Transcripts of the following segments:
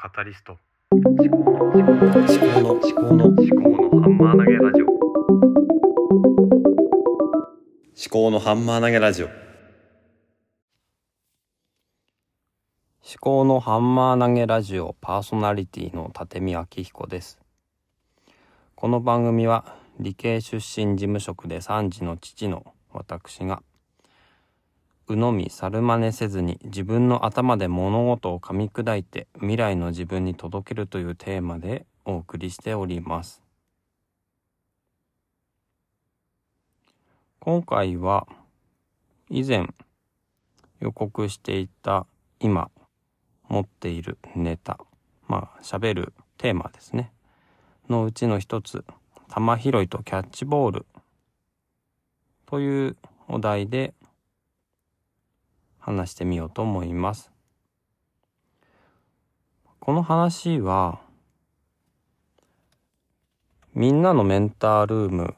カタリスト。思考の思考の思考の思考の思思考のハンマー投げラジオ。考のハンマー投げラジオ。思考のハンマー投げラジオパーソナリティの立見明彦です。この番組は理系出身事務職で3児の父の私が鵜呑み猿真似せずに自分の頭で物事を噛み砕いて未来の自分に届けるというテーマでお送りしております。今回は以前予告していた今持っているネタまあ喋るテーマですね。のうちの一つ玉拾いとキャッチボールというお題で話してみようと思いますこの話はみんなのメンタールーム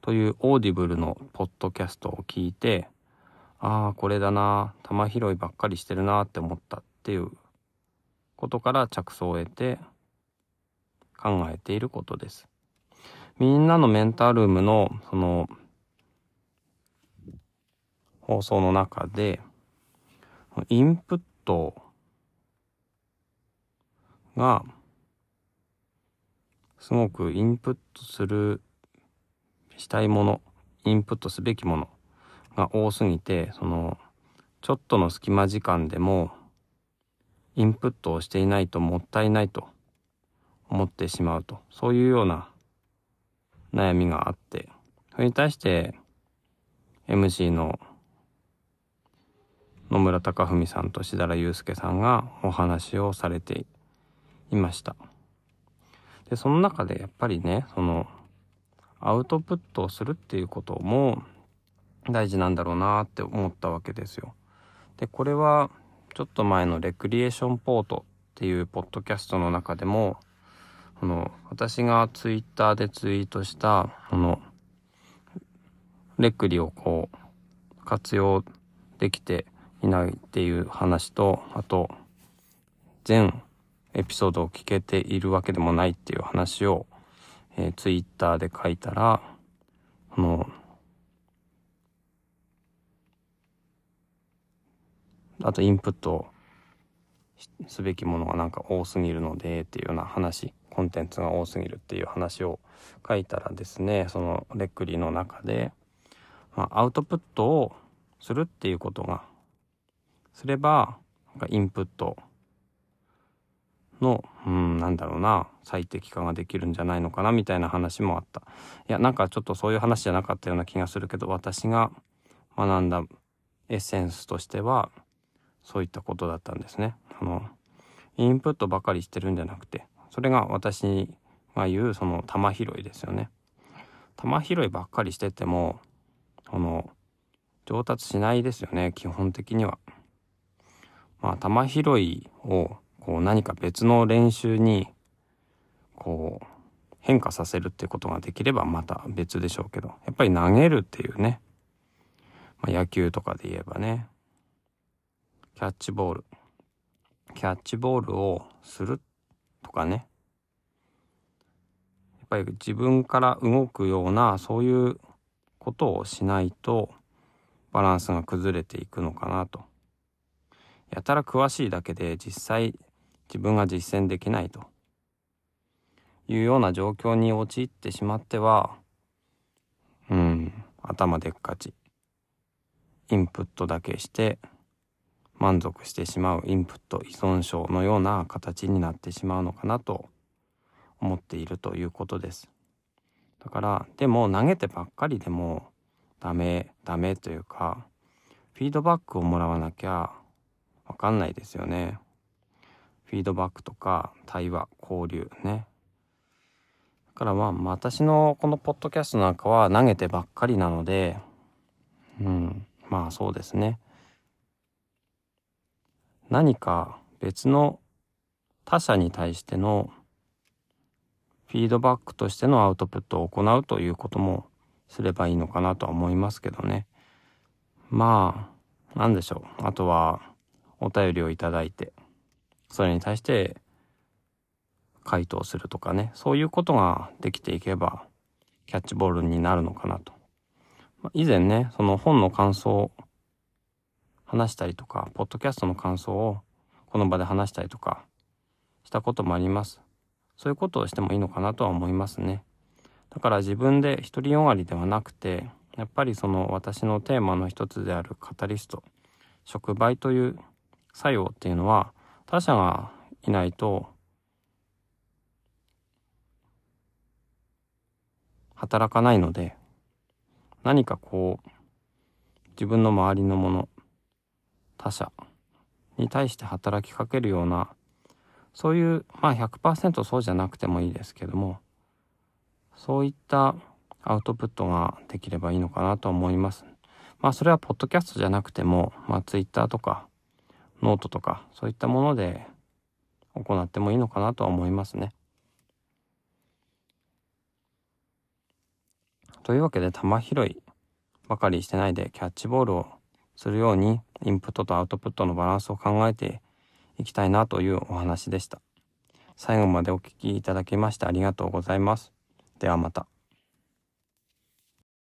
という Audible のポッドキャストを聞いてああこれだな玉拾いばっかりしてるなって思ったっていうことから着想を得て考えていることです。みんなのメンタールームのその放送の中でインプットがすごくインプットするしたいものインプットすべきものが多すぎてそのちょっとの隙間時間でもインプットをしていないともったいないと思ってしまうと。そういうような悩みがあって。それに対して MC の野村貴文さんと志田祐介さんがお話をされていましたでその中でやっぱりねそのアウトプットをするっていうことも大事なんだろうなって思ったわけですよ。でこれはちょっと前のレクリエーションポートっていうポッドキャストの中でもこの私がツイッターでツイートしたこのレクリをこう活用できていないっていう話とあと全エピソードを聞けているわけでもないっていう話をえー、ツイッターで書いたら、この、あとインプットすべきものがなんか多すぎるのでっていうような話、コンテンツが多すぎるっていう話を書いたらですね、そのレックリの中で、まあ、アウトプットをするっていうことが、すれば、インプットの、うん、なんだろうな、最適化ができるんじゃないのかな、みたいな話もあった。いや、なんかちょっとそういう話じゃなかったような気がするけど、私が学んだエッセンスとしては、そういったことだったんですね。あの、インプットばかりしてるんじゃなくて、それが私が言う、その玉拾いですよね。玉拾いばっかりしてても、その、上達しないですよね、基本的には。まあ、玉拾いをこう何か別の練習にこう変化させるっていうことができればまた別でしょうけどやっぱり投げるっていうね、まあ、野球とかで言えばね。キャッチボール。キャッチボールをするとかね。やっぱり自分から動くようなそういうことをしないとバランスが崩れていくのかなと。やたら詳しいだけで実際自分が実践できないと。いうような状況に陥ってしまってはうん頭でっかち。インプットだけして満足してしまうインプット依存症のような形になってしまうのかなと思っているということです。だからでも投げてばっかりでもダメダメというかフィードバックをもらわなきゃわかんないですよね。フィードバックとか対話交流ね。だからまあ私のこのポッドキャストなんかは投げてばっかりなのでうんまあそうですね。何か別の他者に対してのフィードバックとしてのアウトプットを行うということもすればいいのかなとは思いますけどね。まあ何でしょう。あとはお便りをいただいてそれに対して回答するとかねそういうことができていけばキャッチボールになるのかなと。ま、以前ねその本の感想を話したりとかポッドキャストの感想をこの場で話したりとかしたこともあります。そういうことをしてもいいのかなとは思いますね。だから自分で独りよがりではなくてやっぱりその私のテーマの一つであるカタリスト触媒という作用っていうのは他者がいないと働かないので何かこう自分の周りのもの他者に対して働きかけるようなそういうまあ100%そうじゃなくてもいいですけどもそういったアウトプットができればいいのかなと思います。まあそれはポッドキャストじゃなくても、まあ Twitter とかノートとかそういったもので行ってもいいのかなとは思いますね。というわけで球拾いばかりしてないでキャッチボールをするようにインプットとアウトプットのバランスを考えていきたいなというお話でした。最後までお聴きいただきましてありがとうございます。ではまた。